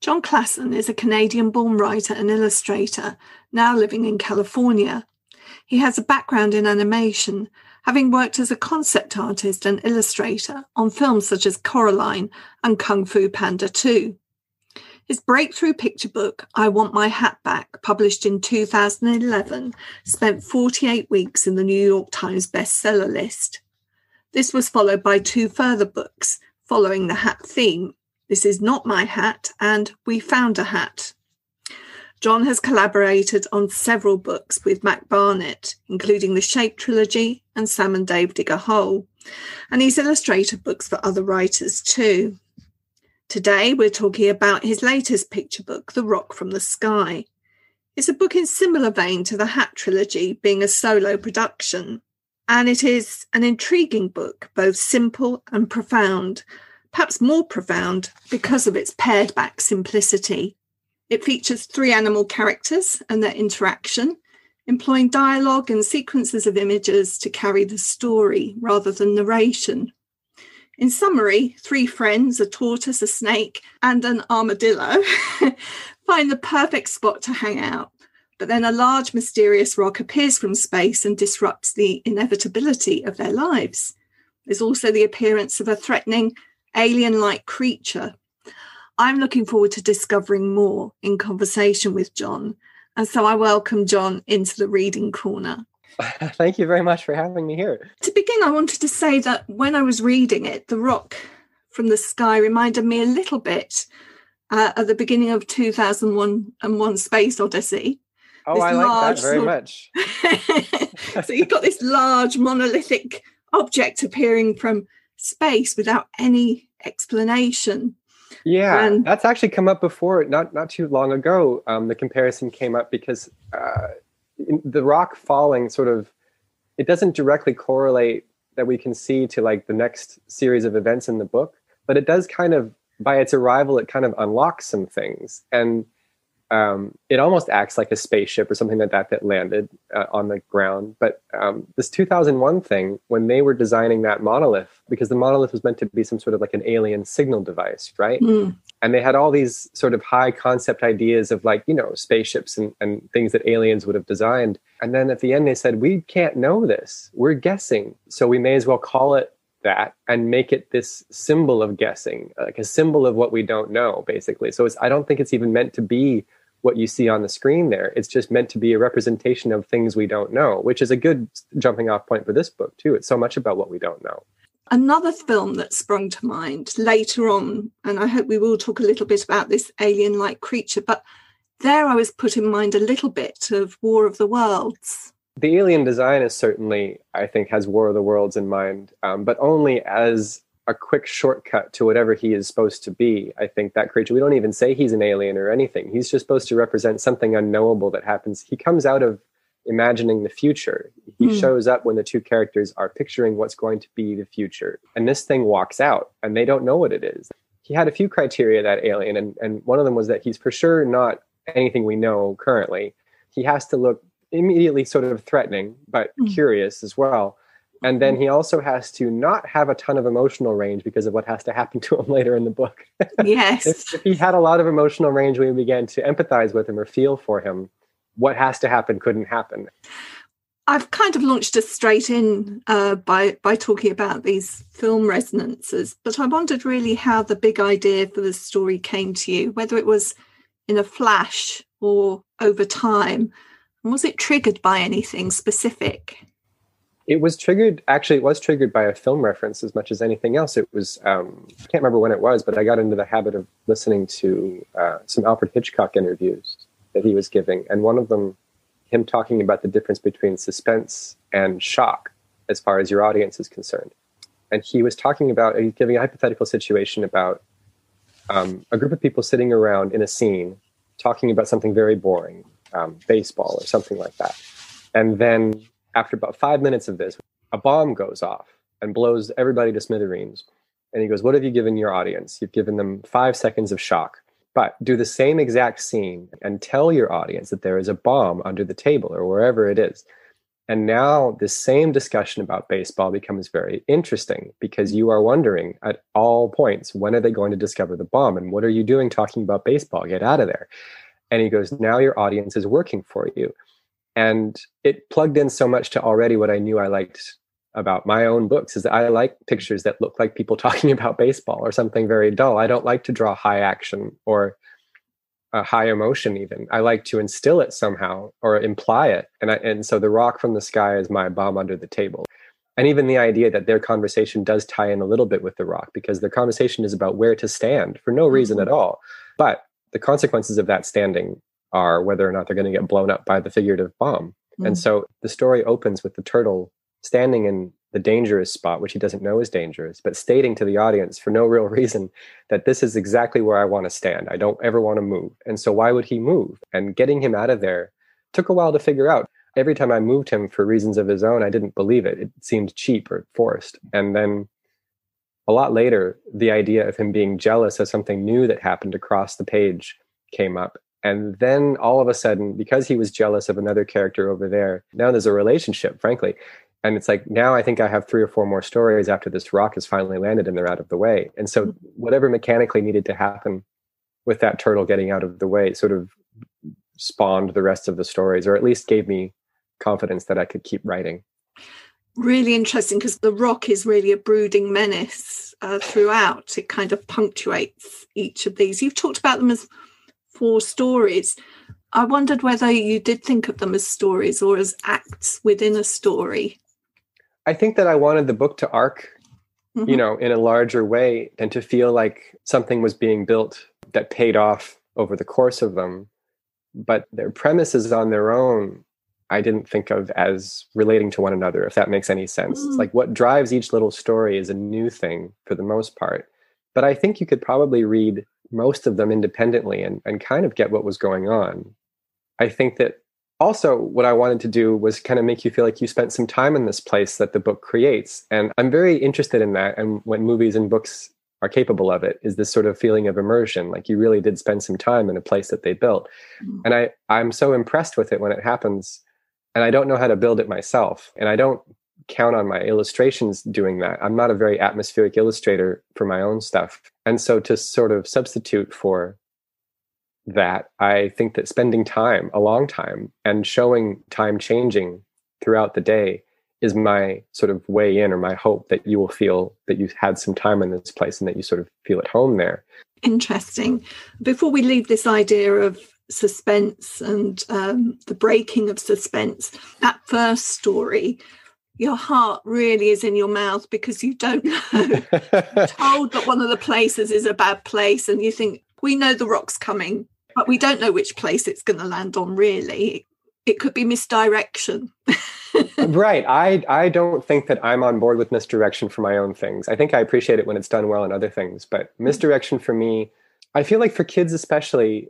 Jon Klassen is a Canadian born writer and illustrator, now living in California. He has a background in animation, having worked as a concept artist and illustrator on films such as Coraline and Kung Fu Panda 2. His breakthrough picture book, I Want My Hat Back, published in 2011, spent 48 weeks in the New York Times bestseller list. This was followed by two further books following the hat theme This Is Not My Hat and We Found a Hat. Jon has collaborated on several books with Mac Barnett, including the Shape trilogy and Sam and Dave Dig a Hole, and he's illustrated books for other writers too. Today, we're talking about his latest picture book, The Rock from the Sky. It's a book in similar vein to the Hat trilogy, being a solo production. And it is an intriguing book, both simple and profound, perhaps more profound because of its pared back simplicity. It features three animal characters and their interaction, employing dialogue and sequences of images to carry the story rather than narration. In summary, three friends, a tortoise, a snake, and an armadillo, find the perfect spot to hang out. But then a large mysterious rock appears from space and disrupts the inevitability of their lives. There's also the appearance of a threatening alien like creature. I'm looking forward to discovering more in conversation with Jon. And so I welcome Jon into the reading corner. Thank you very much for having me here. To begin, I wanted to say that when I was reading it, The Rock from the Sky reminded me a little bit uh, at the beginning of 2001 and One Space Odyssey. Oh, this I like that very much. so you've got this large monolithic object appearing from space without any explanation. Yeah, and, that's actually come up before, not not too long ago. Um, the comparison came up because uh, the rock falling sort of it doesn't directly correlate that we can see to like the next series of events in the book but it does kind of by its arrival it kind of unlocks some things and um, it almost acts like a spaceship or something like that that landed uh, on the ground. But um, this 2001 thing, when they were designing that monolith, because the monolith was meant to be some sort of like an alien signal device, right? Mm. And they had all these sort of high concept ideas of like, you know, spaceships and, and things that aliens would have designed. And then at the end, they said, we can't know this. We're guessing. So we may as well call it that and make it this symbol of guessing, like a symbol of what we don't know, basically. So it's, I don't think it's even meant to be what you see on the screen there. It's just meant to be a representation of things we don't know, which is a good jumping off point for this book, too. It's so much about what we don't know. Another film that sprung to mind later on, and I hope we will talk a little bit about this alien like creature, but there I was put in mind a little bit of War of the Worlds. The alien design is certainly, I think, has War of the Worlds in mind, um, but only as a quick shortcut to whatever he is supposed to be. I think that creature, we don't even say he's an alien or anything. He's just supposed to represent something unknowable that happens. He comes out of imagining the future. He mm. shows up when the two characters are picturing what's going to be the future. And this thing walks out and they don't know what it is. He had a few criteria, that alien, and, and one of them was that he's for sure not anything we know currently. He has to look immediately sort of threatening, but mm. curious as well and then he also has to not have a ton of emotional range because of what has to happen to him later in the book. Yes. if, if, he had a lot of emotional range we began to empathize with him or feel for him, what has to happen couldn't happen. I've kind of launched us straight in uh, by by talking about these film resonances, but I wondered really how the big idea for the story came to you, whether it was in a flash or over time. And was it triggered by anything specific? It was triggered. Actually, it was triggered by a film reference as much as anything else. It was. Um, I can't remember when it was, but I got into the habit of listening to uh, some Alfred Hitchcock interviews that he was giving, and one of them, him talking about the difference between suspense and shock, as far as your audience is concerned. And he was talking about he's giving a hypothetical situation about um, a group of people sitting around in a scene talking about something very boring, um, baseball or something like that, and then after about five minutes of this, a bomb goes off and blows everybody to smithereens. And he goes, What have you given your audience? You've given them five seconds of shock. But do the same exact scene and tell your audience that there is a bomb under the table or wherever it is. And now this same discussion about baseball becomes very interesting because you are wondering at all points when are they going to discover the bomb and what are you doing talking about baseball? Get out of there. And he goes, Now your audience is working for you. And it plugged in so much to already what I knew I liked about my own books is that I like pictures that look like people talking about baseball or something very dull. I don't like to draw high action or a high emotion even. I like to instill it somehow or imply it. And I, and so the rock from the sky is my bomb under the table. And even the idea that their conversation does tie in a little bit with the rock because their conversation is about where to stand for no reason mm-hmm. at all. But the consequences of that standing are whether or not they're going to get blown up by the figurative bomb. Mm-hmm. And so the story opens with the turtle standing in the dangerous spot, which he doesn't know is dangerous, but stating to the audience for no real reason that this is exactly where I want to stand. I don't ever want to move. And so why would he move? And getting him out of there took a while to figure out. Every time I moved him for reasons of his own, I didn't believe it. It seemed cheap or forced. And then a lot later, the idea of him being jealous of something new that happened across the page came up. And then all of a sudden, because he was jealous of another character over there, now there's a relationship, frankly. And it's like now i think i have three or four more stories after this rock has finally landed and they're out of the way. And so mm-hmm. whatever mechanically needed to happen with that turtle getting out of the way sort of spawned the rest of the stories or at least gave me confidence that i could keep writing. Really interesting because the rock is really a brooding menace uh, throughout. It kind of punctuates each of these. You've talked about them as four stories i wondered whether you did think of them as stories or as acts within a story I think that I wanted the book to arc, mm-hmm. you know, in a larger way and to feel like something was being built that paid off over the course of them. But their premises on their own, I didn't think of as relating to one another, if that makes any sense. Mm-hmm. It's like what drives each little story is a new thing for the most part. But I think you could probably read most of them independently and, and kind of get what was going on. I think that also what i wanted to do was kind of make you feel like you spent some time in this place that the book creates and i'm very interested in that and when movies and books are capable of it is this sort of feeling of immersion like you really did spend some time in a place that they built mm-hmm. and i i'm so impressed with it when it happens and i don't know how to build it myself and i don't count on my illustrations doing that i'm not a very atmospheric illustrator for my own stuff and so to sort of substitute for that I think that spending time, a long time, and showing time changing throughout the day is my sort of way in or my hope that you will feel that you've had some time in this place and that you sort of feel at home there. Interesting. Before we leave this idea of suspense and um, the breaking of suspense, that first story, your heart really is in your mouth because you don't know. told that one of the places is a bad place, and you think, we know the rock's coming but we don't know which place it's going to land on really. It could be misdirection. Right. I i don't think that i'm on board with misdirection for my own things. I think i appreciate it when it's done well in other things but mm. misdirection for me i feel like for kids especially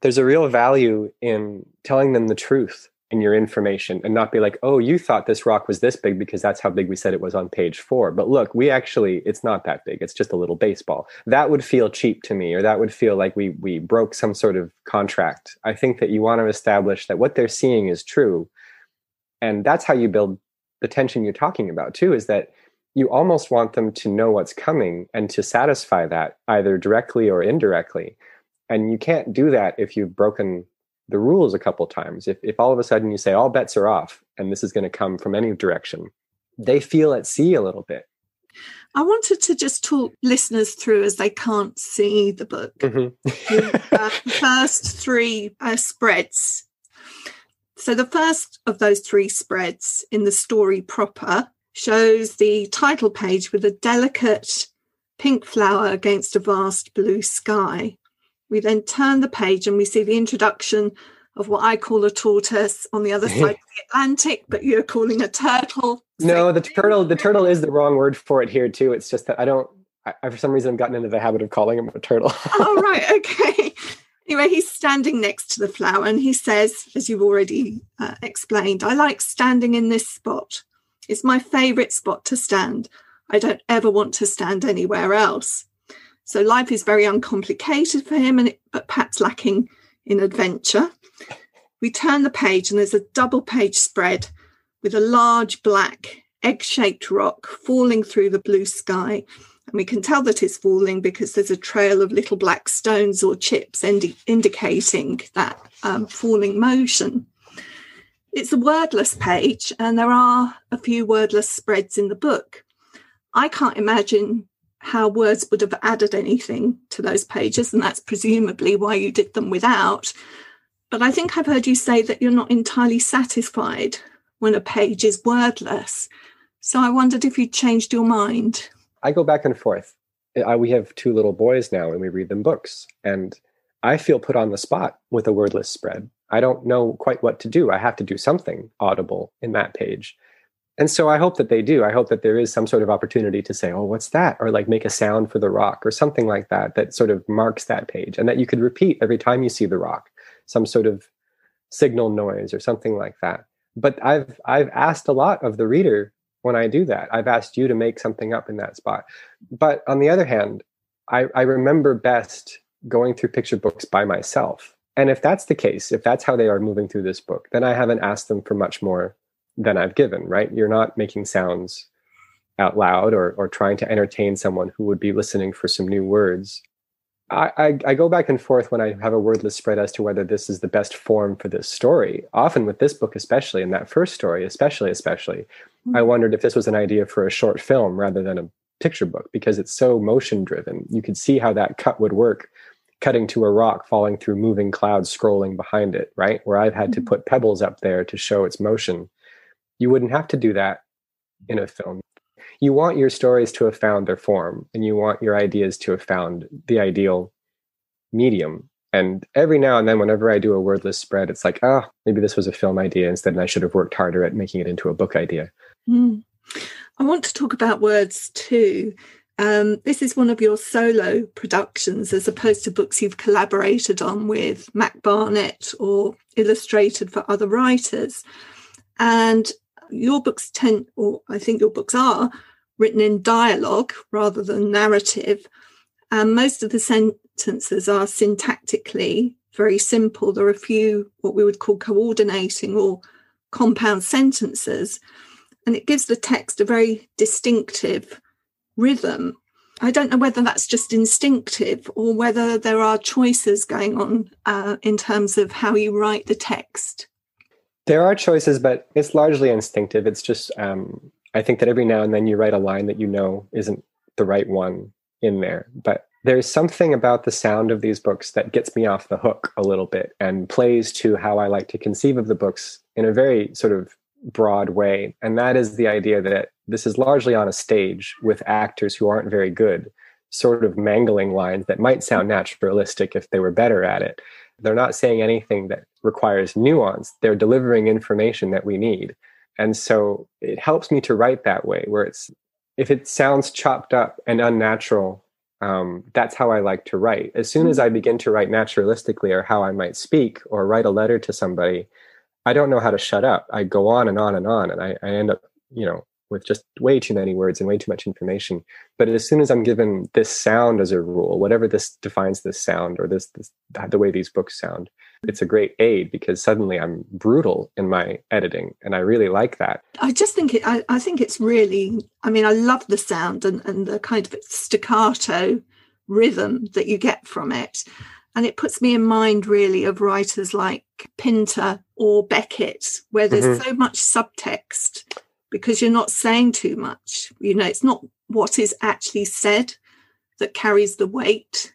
there's a real value in telling them the truth in your information and not be like, oh, you thought this rock was this big because that's how big we said it was on page four. But look, we actually, it's not that big. It's just a little baseball. That would feel cheap to me, or that would feel like we we broke some sort of contract. I think that you want to establish that what they're seeing is true. And that's how you build the tension you're talking about too, is that you almost want them to know what's coming and to satisfy that either directly or indirectly. And you can't do that if you've broken the rules a couple times. If, if all of a sudden you say all bets are off and this is going to come from any direction, they feel at sea a little bit. I wanted to just talk listeners through as they can't see the book. Mm-hmm. uh, the first three uh, spreads. So, the first of those three spreads in the story proper shows the title page with a delicate pink flower against a vast blue sky. We then turn the page and we see the introduction of what I call a tortoise on the other side of the Atlantic, but you're calling a turtle. No, the turtle. The turtle is the wrong word for it here too. It's just that I don't. I, for some reason, I've gotten into the habit of calling him a turtle. oh right, okay. Anyway, he's standing next to the flower, and he says, as you've already uh, explained, I like standing in this spot. It's my favourite spot to stand. I don't ever want to stand anywhere else. So life is very uncomplicated for him, and it, but perhaps lacking in adventure. We turn the page, and there's a double page spread with a large black egg shaped rock falling through the blue sky. And we can tell that it's falling because there's a trail of little black stones or chips indi- indicating that um, falling motion. It's a wordless page, and there are a few wordless spreads in the book. I can't imagine how words would have added anything to those pages, and that's presumably why you did them without. But I think I've heard you say that you're not entirely satisfied when a page is wordless. So I wondered if you'd changed your mind. I go back and forth. I, we have two little boys now and we read them books. And I feel put on the spot with a wordless spread. I don't know quite what to do. I have to do something audible in that page. And so I hope that they do. I hope that there is some sort of opportunity to say, oh, what's that? Or like make a sound for the rock or something like that that sort of marks that page and that you could repeat every time you see the rock, some sort of signal noise or something like that. But I've I've asked a lot of the reader when I do that. I've asked you to make something up in that spot. But on the other hand, I, I remember best going through picture books by myself. And if that's the case, if that's how they are moving through this book, then I haven't asked them for much more than I've given, right? You're not making sounds out loud or, or trying to entertain someone who would be listening for some new words. I, I, I, go back and forth when I have a wordless spread as to whether this is the best form for this story. Often with this book, especially in that first story, especially, especially, mm-hmm. I wondered if this was an idea for a short film rather than a picture book because it's so motion driven. You could see how that cut would work, cutting to a rock falling through moving clouds scrolling behind it, right? Where I've had mm-hmm. to put pebbles up there to show its motion. You wouldn't have to do that in a film. You want your stories to have found their form and you want your ideas to have found the ideal medium. And every now and then, whenever I do a wordless spread, it's like, oh, maybe this was a film idea instead, and I should have worked harder at making it into a book idea. Mm. I want to talk about words too. Um, this is one of your solo productions as opposed to books you've collaborated on with Mac Barnett or illustrated for other writers. And your books tend, or I think your books are, written in dialogue rather than narrative. And most of the sentences are syntactically very simple. There are a few what we would call coordinating or compound sentences. And it gives the text a very distinctive rhythm. I don't know whether that's just instinctive or whether there are choices going on uh, in terms of how you write the text. There are choices, but it's largely instinctive. It's just, um, I think that every now and then you write a line that you know isn't the right one in there. But there's something about the sound of these books that gets me off the hook a little bit and plays to how I like to conceive of the books in a very sort of broad way. And that is the idea that this is largely on a stage with actors who aren't very good, sort of mangling lines that might sound naturalistic if they were better at it. They're not saying anything that requires nuance. They're delivering information that we need. And so it helps me to write that way, where it's, if it sounds chopped up and unnatural, um, that's how I like to write. As soon as I begin to write naturalistically or how I might speak or write a letter to somebody, I don't know how to shut up. I go on and on and on, and I, I end up, you know, with just way too many words and way too much information. But as soon as I'm given this sound as a rule, whatever this defines this sound or this, this the way these books sound, it's a great aid because suddenly I'm brutal in my editing, and I really like that. I just think it. I, I think it's really. I mean, I love the sound and and the kind of staccato rhythm that you get from it. And it puts me in mind really of writers like Pinter or Beckett, where there's mm-hmm. so much subtext because you're not saying too much. You know, it's not what is actually said that carries the weight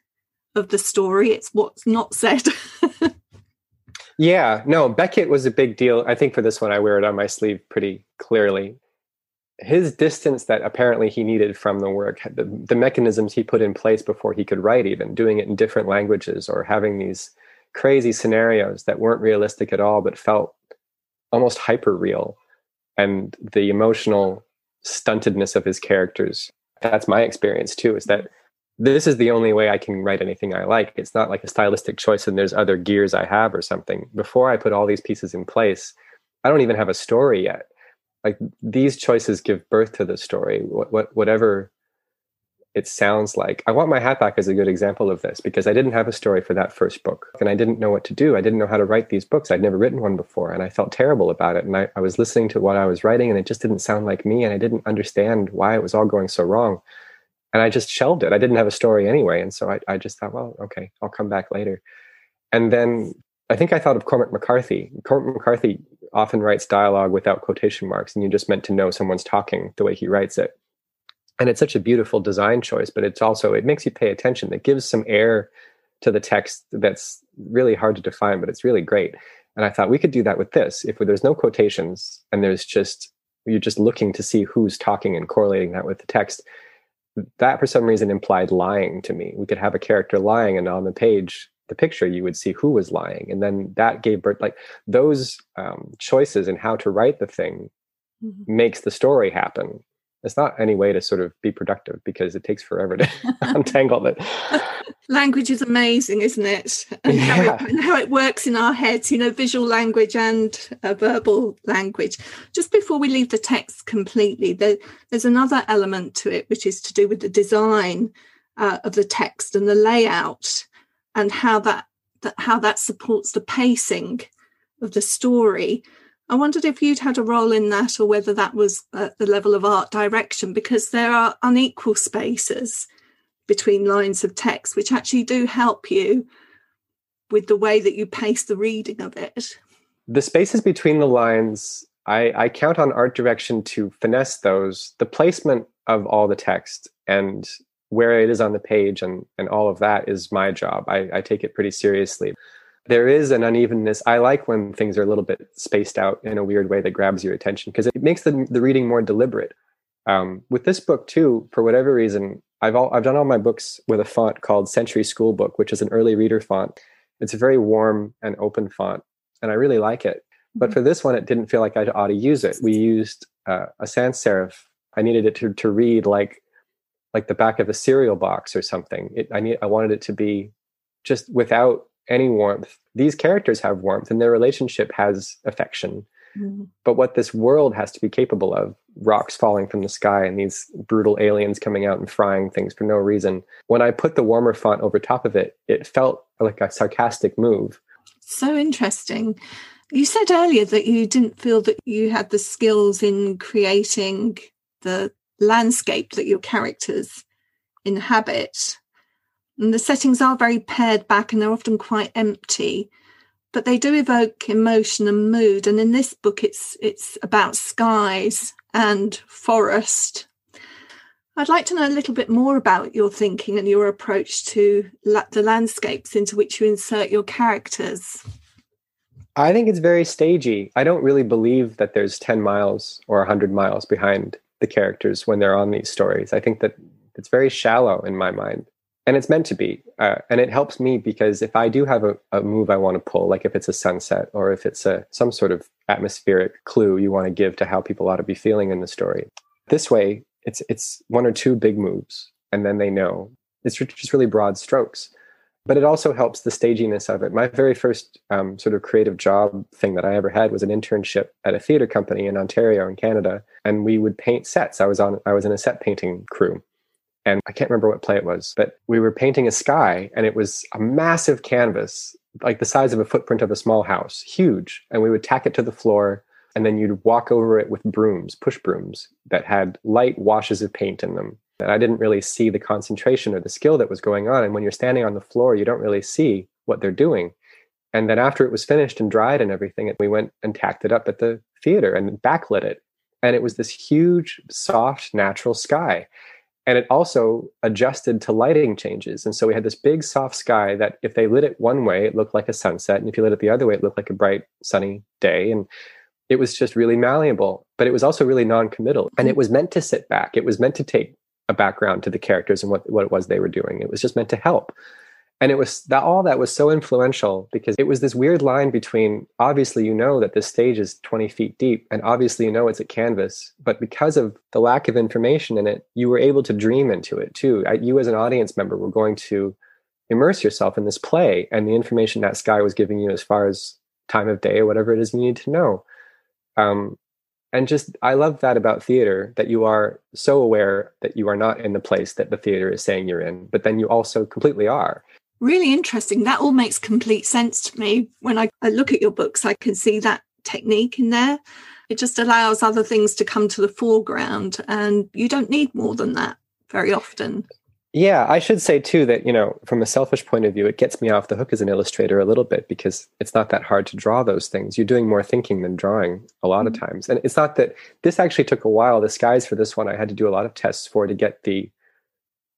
of the story, it's what's not said. yeah, no, Beckett was a big deal. I think for this one, I wear it on my sleeve pretty clearly. His distance that apparently he needed from the work, the, the mechanisms he put in place before he could write, even doing it in different languages or having these crazy scenarios that weren't realistic at all, but felt almost hyper real and the emotional stuntedness of his characters. That's my experience too, is that this is the only way I can write anything I like. It's not like a stylistic choice and there's other gears I have or something. Before I put all these pieces in place, I don't even have a story yet. Like these choices give birth to the story. What, what whatever it sounds like. I Want My Hat Back is a good example of this because I didn't have a story for that first book and I didn't know what to do. I didn't know how to write these books. I'd never written one before and I felt terrible about it. And I, I was listening to what I was writing and it just didn't sound like me and I didn't understand why it was all going so wrong. And I just shelved it. I didn't have a story anyway. And so I, I just thought, well, okay, I'll come back later. And then I think I thought of Cormac McCarthy. Cormac McCarthy often writes dialogue without quotation marks, and you're just meant to know someone's talking the way he writes it. And it's such a beautiful design choice, but it's also it makes you pay attention. It gives some air to the text that's really hard to define, but it's really great. And I thought we could do that with this. If there's no quotations and there's just you're just looking to see who's talking and correlating that with the text, that for some reason implied lying to me. We could have a character lying, and on the page the picture, you would see who was lying. And then that gave birth, like those um, choices in how to write the thing mm-hmm. makes the story happen. It's not any way to sort of be productive because it takes forever to untangle it. Language is amazing, isn't it? And, yeah. how it? and, how it, works in our heads, you know, visual language and uh, verbal language. Just before we leave the text completely, there, there's another element to it, which is to do with the design uh, of the text and the layout and how that, that how that supports the pacing of the story. I wondered if you'd had a role in that or whether that was at the level of art direction, because there are unequal spaces between lines of text, which actually do help you with the way that you pace the reading of it. The spaces between the lines, I, I count on art direction to finesse those. The placement of all the text and where it is on the page and, and all of that is my job. I, I take it pretty seriously. There is an unevenness. I like when things are a little bit spaced out in a weird way that grabs your attention because it makes the, the reading more deliberate. Um, with this book too, for whatever reason, I've all, I've done all my books with a font called Century Schoolbook, which is an early reader font. It's a very warm and open font, and I really like it. But mm-hmm. for this one, it didn't feel like I ought to use it. We used uh, a sans serif. I needed it to, to read like like the back of a cereal box or something. It, I need I wanted it to be just without any warmth. These characters have warmth and their relationship has affection. Mm-hmm. But what this world has to be capable of, rocks falling from the sky and these brutal aliens coming out and frying things for no reason. When I put the warmer font over top of it, it felt like a sarcastic move. So interesting. You said earlier that you didn't feel that you had the skills in creating the landscape that your characters inhabit. And the settings are very pared back and they're often quite empty, but they do evoke emotion and mood. And in this book, it's it's about skies and forest. I'd like to know a little bit more about your thinking and your approach to la- the landscapes into which you insert your characters. I think it's very stagey. I don't really believe that there's 10 miles or 100 miles behind the characters when they're on these stories. I think that it's very shallow in my mind. And it's meant to be. Uh, and it helps me because if I do have a, a move I want to pull, like if it's a sunset or if it's a some sort of atmospheric clue you want to give to how people ought to be feeling in the story, this way it's it's one or two big moves, and then they know. It's just really broad strokes but it also helps the staginess of it. My very first um, sort of creative job thing that I ever had was an internship at a theater company in Ontario in Canada, and we would paint sets. I was on I was in a set painting crew, and I can't remember what play it was, but we were painting a sky, and it was a massive canvas, like the size of a footprint of a small house, huge, and we would tack it to the floor. And then you'd walk over it with brooms, push brooms that had light washes of paint in them and I didn't really see the concentration or the skill that was going on. And when you're standing on the floor, you don't really see what they're doing. And then after it was finished and dried and everything, we went and tacked it up at the theater and backlit it. And it was this huge, soft, natural sky. And it also adjusted to lighting changes. And so we had this big, soft sky that if they lit it one way, it looked like a sunset. And if you lit it the other way, it looked like a bright, sunny day. And it was just really malleable, but it was also really non committal. And it was meant to sit back. It was meant to take a background to the characters and what, what it was they were doing. It was just meant to help. And it was that all that was so influential because it was this weird line between obviously you know that this stage is 20 feet deep and obviously you know it's a canvas, but because of the lack of information in it, you were able to dream into it too. You as an audience member were going to immerse yourself in this play and the information that sky was giving you as far as time of day or whatever it is you need to know. Um, and just I love that about theater that you are so aware that you are not in the place that the theater is saying you're in, but then you also completely are. Really interesting. That all makes complete sense to me. When I, I look at your books, I can see that technique in there. It just allows other things to come to the foreground, and you don't need more than that very often. Yeah, I should say too that, you know, from a selfish point of view, it gets me off the hook as an illustrator a little bit because it's not that hard to draw those things. You're doing more thinking than drawing a lot of mm. times. And it's not that this actually took a while. The skies for this one, I had to do a lot of tests for to get the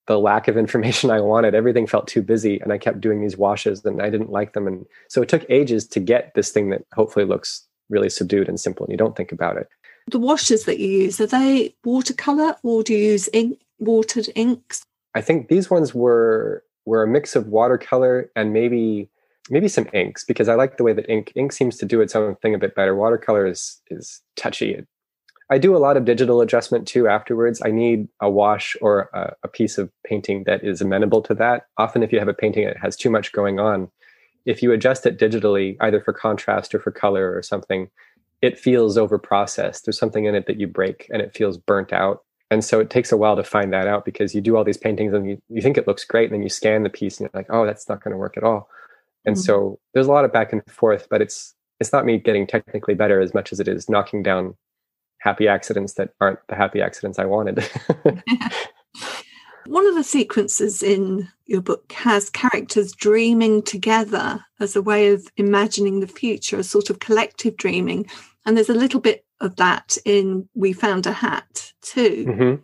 the lack of information I wanted. Everything felt too busy and I kept doing these washes and I didn't like them. And so it took ages to get this thing that hopefully looks really subdued and simple and you don't think about it. The washes that you use, are they watercolor or do you use ink, watered inks? I think these ones were were a mix of watercolor and maybe maybe some inks because I like the way that ink ink seems to do its own thing a bit better. Watercolor is is touchy. I do a lot of digital adjustment too afterwards. I need a wash or a, a, piece of painting that is amenable to that. Often, if you have a painting that has too much going on, if you adjust it digitally, either for contrast or for color or something, it feels over processed. There's something in it that you break and it feels burnt out and so it takes a while to find that out because you do all these paintings and you, you think it looks great and then you scan the piece and you're like oh that's not going to work at all and mm-hmm. so there's a lot of back and forth but it's it's not me getting technically better as much as it is knocking down happy accidents that aren't the happy accidents i wanted one of the sequences in your book has characters dreaming together as a way of imagining the future a sort of collective dreaming and there's a little bit of that in We Found a Hat too. Mm-hmm.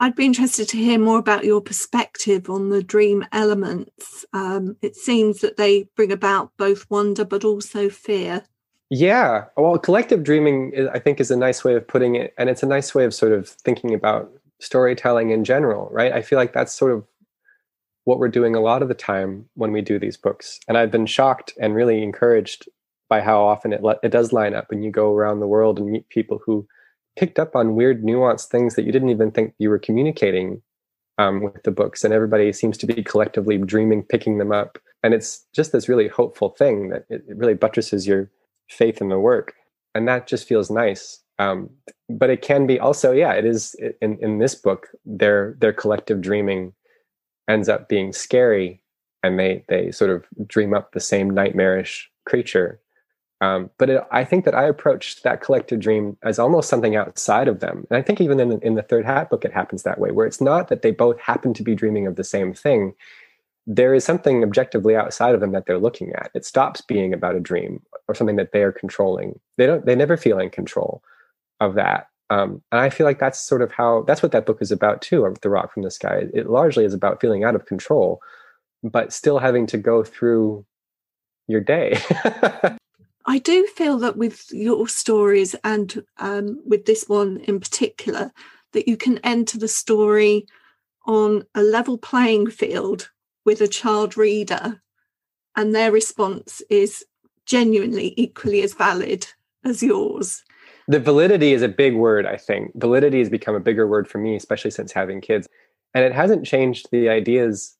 I'd be interested to hear more about your perspective on the dream elements. Um, it seems that they bring about both wonder but also fear. Yeah, well, collective dreaming, I think, is a nice way of putting it, and it's a nice way of sort of thinking about storytelling in general, right? I feel like that's sort of what we're doing a lot of the time when we do these books, and I've been shocked and really encouraged by how often it it does line up and you go around the world and meet people who picked up on weird nuanced things that you didn't even think you were communicating um, with the books and everybody seems to be collectively dreaming picking them up and it's just this really hopeful thing that it, it really buttresses your faith in the work and that just feels nice um, but it can be also yeah it is in, in this book their their collective dreaming ends up being scary and they they sort of dream up the same nightmarish creature um, but it, I think that I approached that collective dream as almost something outside of them. And I think even in, in the third hat book, it happens that way, where it's not that they both happen to be dreaming of the same thing. There is something objectively outside of them that they're looking at. It stops being about a dream or something that they are controlling. They don't. They never feel in control of that. Um, and I feel like that's sort of how that's what that book is about too. The Rock from the Sky. It largely is about feeling out of control, but still having to go through your day. I do feel that with your stories and um, with this one in particular, that you can enter the story on a level playing field with a child reader, and their response is genuinely equally as valid as yours. The validity is a big word, I think. Validity has become a bigger word for me, especially since having kids. And it hasn't changed the ideas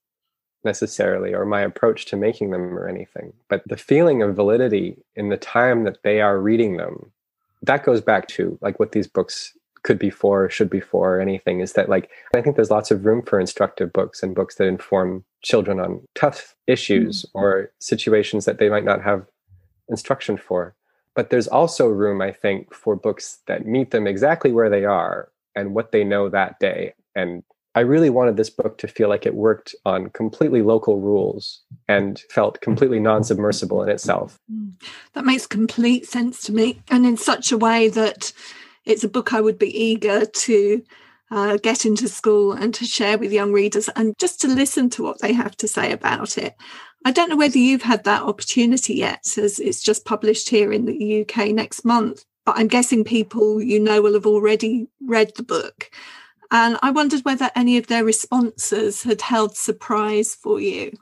necessarily or my approach to making them or anything but the feeling of validity in the time that they are reading them that goes back to like what these books could be for should be for or anything is that like i think there's lots of room for instructive books and books that inform children on tough issues mm-hmm. or situations that they might not have instruction for but there's also room i think for books that meet them exactly where they are and what they know that day and I really wanted this book to feel like it worked on completely local rules and felt completely non submersible in itself. Mm. That makes complete sense to me. And in such a way that it's a book I would be eager to uh, get into school and to share with young readers and just to listen to what they have to say about it. I don't know whether you've had that opportunity yet, as it's just published here in the UK next month, but I'm guessing people you know will have already read the book. And I wondered whether any of their responses had held surprise for you.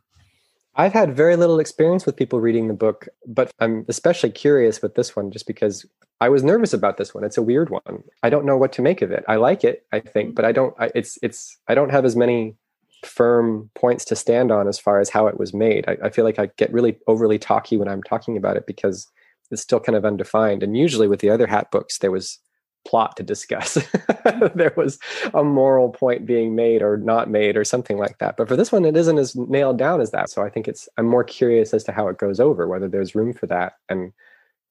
I've had very little experience with people reading the book, but I'm especially curious with this one just because I was nervous about this one. It's a weird one. I don't know what to make of it. I like it, I think, but I don't I, it's it's I don't have as many firm points to stand on as far as how it was made. I, I feel like I get really overly talky when I'm talking about it because it's still kind of undefined. And usually with the other hat books, there was plot to discuss. there was a moral point being made or not made or something like that. But for this one, it isn't as nailed down as that. So I think it's I'm more curious as to how it goes over, whether there's room for that and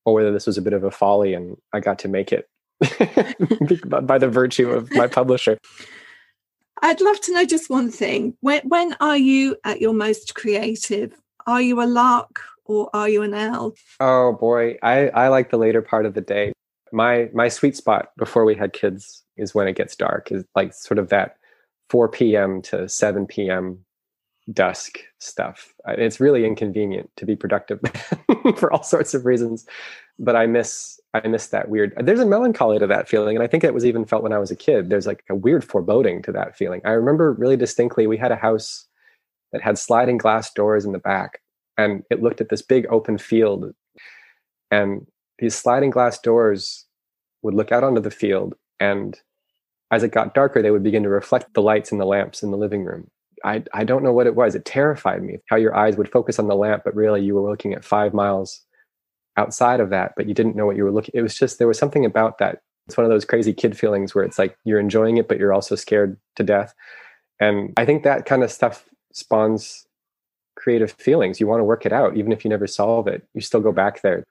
or whether this was a bit of a folly and I got to make it by the virtue of my publisher. I'd love to know just one thing. When when are you at your most creative? Are you a lark or are you an owl? Oh boy, I, I like the later part of the day. My my sweet spot before we had kids is when it gets dark, is like sort of that 4 p.m. to 7 p.m. dusk stuff. It's really inconvenient to be productive for all sorts of reasons, but I miss I miss that weird. There's a melancholy to that feeling, and I think it was even felt when I was a kid. There's like a weird foreboding to that feeling. I remember really distinctly we had a house that had sliding glass doors in the back, and it looked at this big open field and these sliding glass doors would look out onto the field and as it got darker they would begin to reflect the lights in the lamps in the living room I, I don't know what it was it terrified me how your eyes would focus on the lamp but really you were looking at five miles outside of that but you didn't know what you were looking it was just there was something about that it's one of those crazy kid feelings where it's like you're enjoying it but you're also scared to death and i think that kind of stuff spawns creative feelings. You want to work it out, even if you never solve it. You still go back there.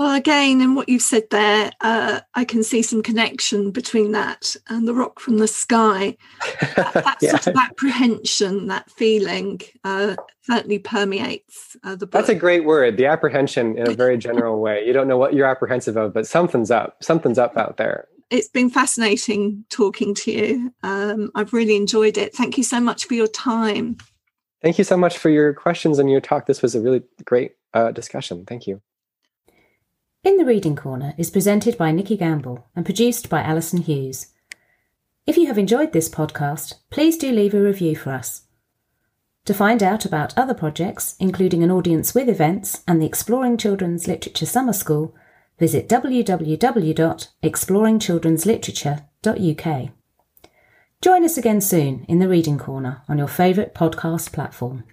Well, again, in what you've said there, uh, I can see some connection between that and the rock from the sky. That, that yeah. sort of apprehension, that feeling, uh, certainly permeates uh, the book. That's a great word. The apprehension, in a very general way. You don't know what you're apprehensive of, but something's up. Something's up out there. It's been fascinating talking to you. Um, I've really enjoyed it. Thank you so much for your time. Thank you so much for your questions and your talk. This was a really great uh, discussion. Thank you. In the Reading Corner is presented by Nikki Gamble and produced by Alison Hughes. If you have enjoyed this podcast, please do leave a review for us. To find out about other projects, including an audience with events and the Exploring Children's Literature Summer School, visit www.exploringchildren'sliterature.uk. Join us again soon in the Reading Corner on your favourite podcast platform.